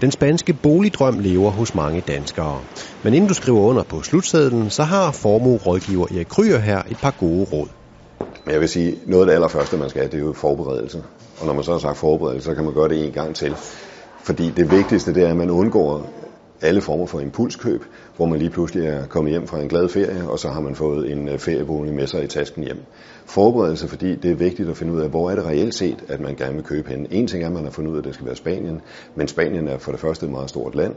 Den spanske boligdrøm lever hos mange danskere. Men inden du skriver under på slutsedlen, så har formue rådgiver Erik Kryer her et par gode råd. Men jeg vil sige, noget af det allerførste, man skal have, det er jo forberedelse. Og når man så har sagt forberedelse, så kan man gøre det en gang til. Fordi det vigtigste, det er, at man undgår alle former for impulskøb, hvor man lige pludselig er kommet hjem fra en glad ferie, og så har man fået en øh, feriebolig med sig i tasken hjem. Forberedelse, fordi det er vigtigt at finde ud af, hvor er det reelt set, at man gerne vil købe hen. En ting er, at man har fundet ud af, at det skal være Spanien, men Spanien er for det første et meget stort land,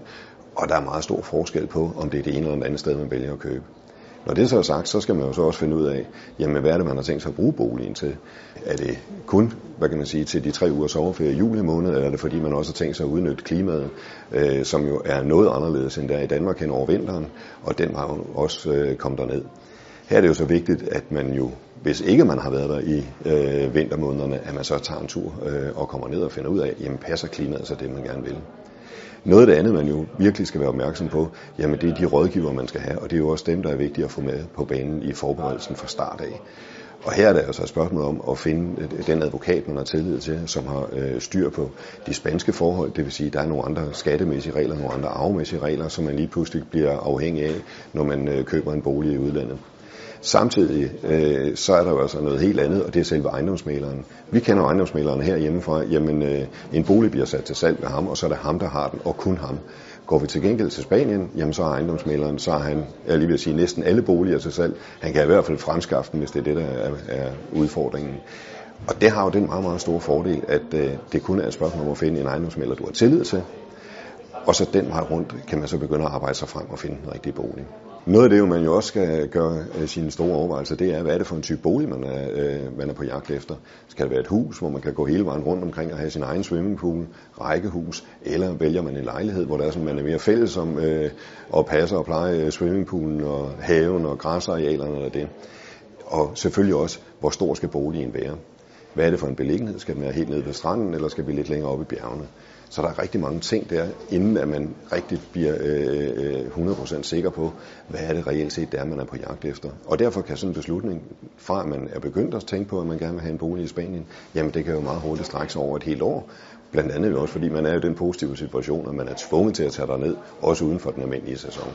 og der er meget stor forskel på, om det er det ene eller det andet sted, man vælger at købe. Når det så er sagt, så skal man jo så også finde ud af, jamen hvad er det, man har tænkt sig at bruge boligen til? Er det kun, hvad kan man sige, til de tre uger sommerferie i juli måned, eller er det fordi, man også har tænkt sig at udnytte klimaet, øh, som jo er noget anderledes end der i Danmark hen over vinteren, og den har jo også øh, kommet derned. Her er det jo så vigtigt, at man jo, hvis ikke man har været der i øh, vintermånederne, at man så tager en tur øh, og kommer ned og finder ud af, jamen passer klimaet så det, man gerne vil. Noget af det andet, man jo virkelig skal være opmærksom på, jamen det er de rådgiver, man skal have, og det er jo også dem, der er vigtige at få med på banen i forberedelsen fra start af. Og her er det altså et spørgsmål om at finde øh, den advokat, man har tillid til, som har øh, styr på de spanske forhold. Det vil sige, at der er nogle andre skattemæssige regler, nogle andre arvemæssige regler, som man lige pludselig bliver afhængig af, når man øh, køber en bolig i udlandet. Samtidig øh, så er der jo altså noget helt andet, og det er selve ejendomsmaleren. Vi kender ejendomsmaleren herhjemmefra. Jamen, øh, en bolig bliver sat til salg med ham, og så er det ham, der har den, og kun ham. Går vi til gengæld til Spanien, jamen så er ejendomsmaleren, så har han, jeg lige vil sige, næsten alle boliger til salg. Han kan i hvert fald fremskaffe dem, hvis det er det, der er, er udfordringen. Og det har jo den meget, meget store fordel, at øh, det kun er et spørgsmål om at finde en ejendomsmaler, du har tillid til, og så den vej rundt kan man så begynde at arbejde sig frem og finde den rigtige bolig. Noget af det, man jo også skal gøre øh, sine store overvejelser, det er, hvad er det for en type bolig, man er, øh, man er på jagt efter. Skal det være et hus, hvor man kan gå hele vejen rundt omkring og have sin egen swimmingpool, rækkehus, eller vælger man en lejlighed, hvor der er sådan, man er mere fælles om øh, at passe og pleje øh, swimmingpoolen og haven og græsarealerne og det. Og selvfølgelig også, hvor stor skal boligen være. Hvad er det for en beliggenhed? Skal den være helt nede ved stranden, eller skal vi lidt længere op i bjergene? Så der er rigtig mange ting der, inden at man rigtig bliver øh, øh 100% sikker på, hvad er det reelt set, der man er på jagt efter. Og derfor kan sådan en beslutning, fra at man er begyndt at tænke på, at man gerne vil have en bolig i Spanien, jamen det kan jo meget hurtigt strække sig over et helt år. Blandt andet jo også, fordi man er i den positive situation, at man er tvunget til at tage ned, også uden for den almindelige sæson.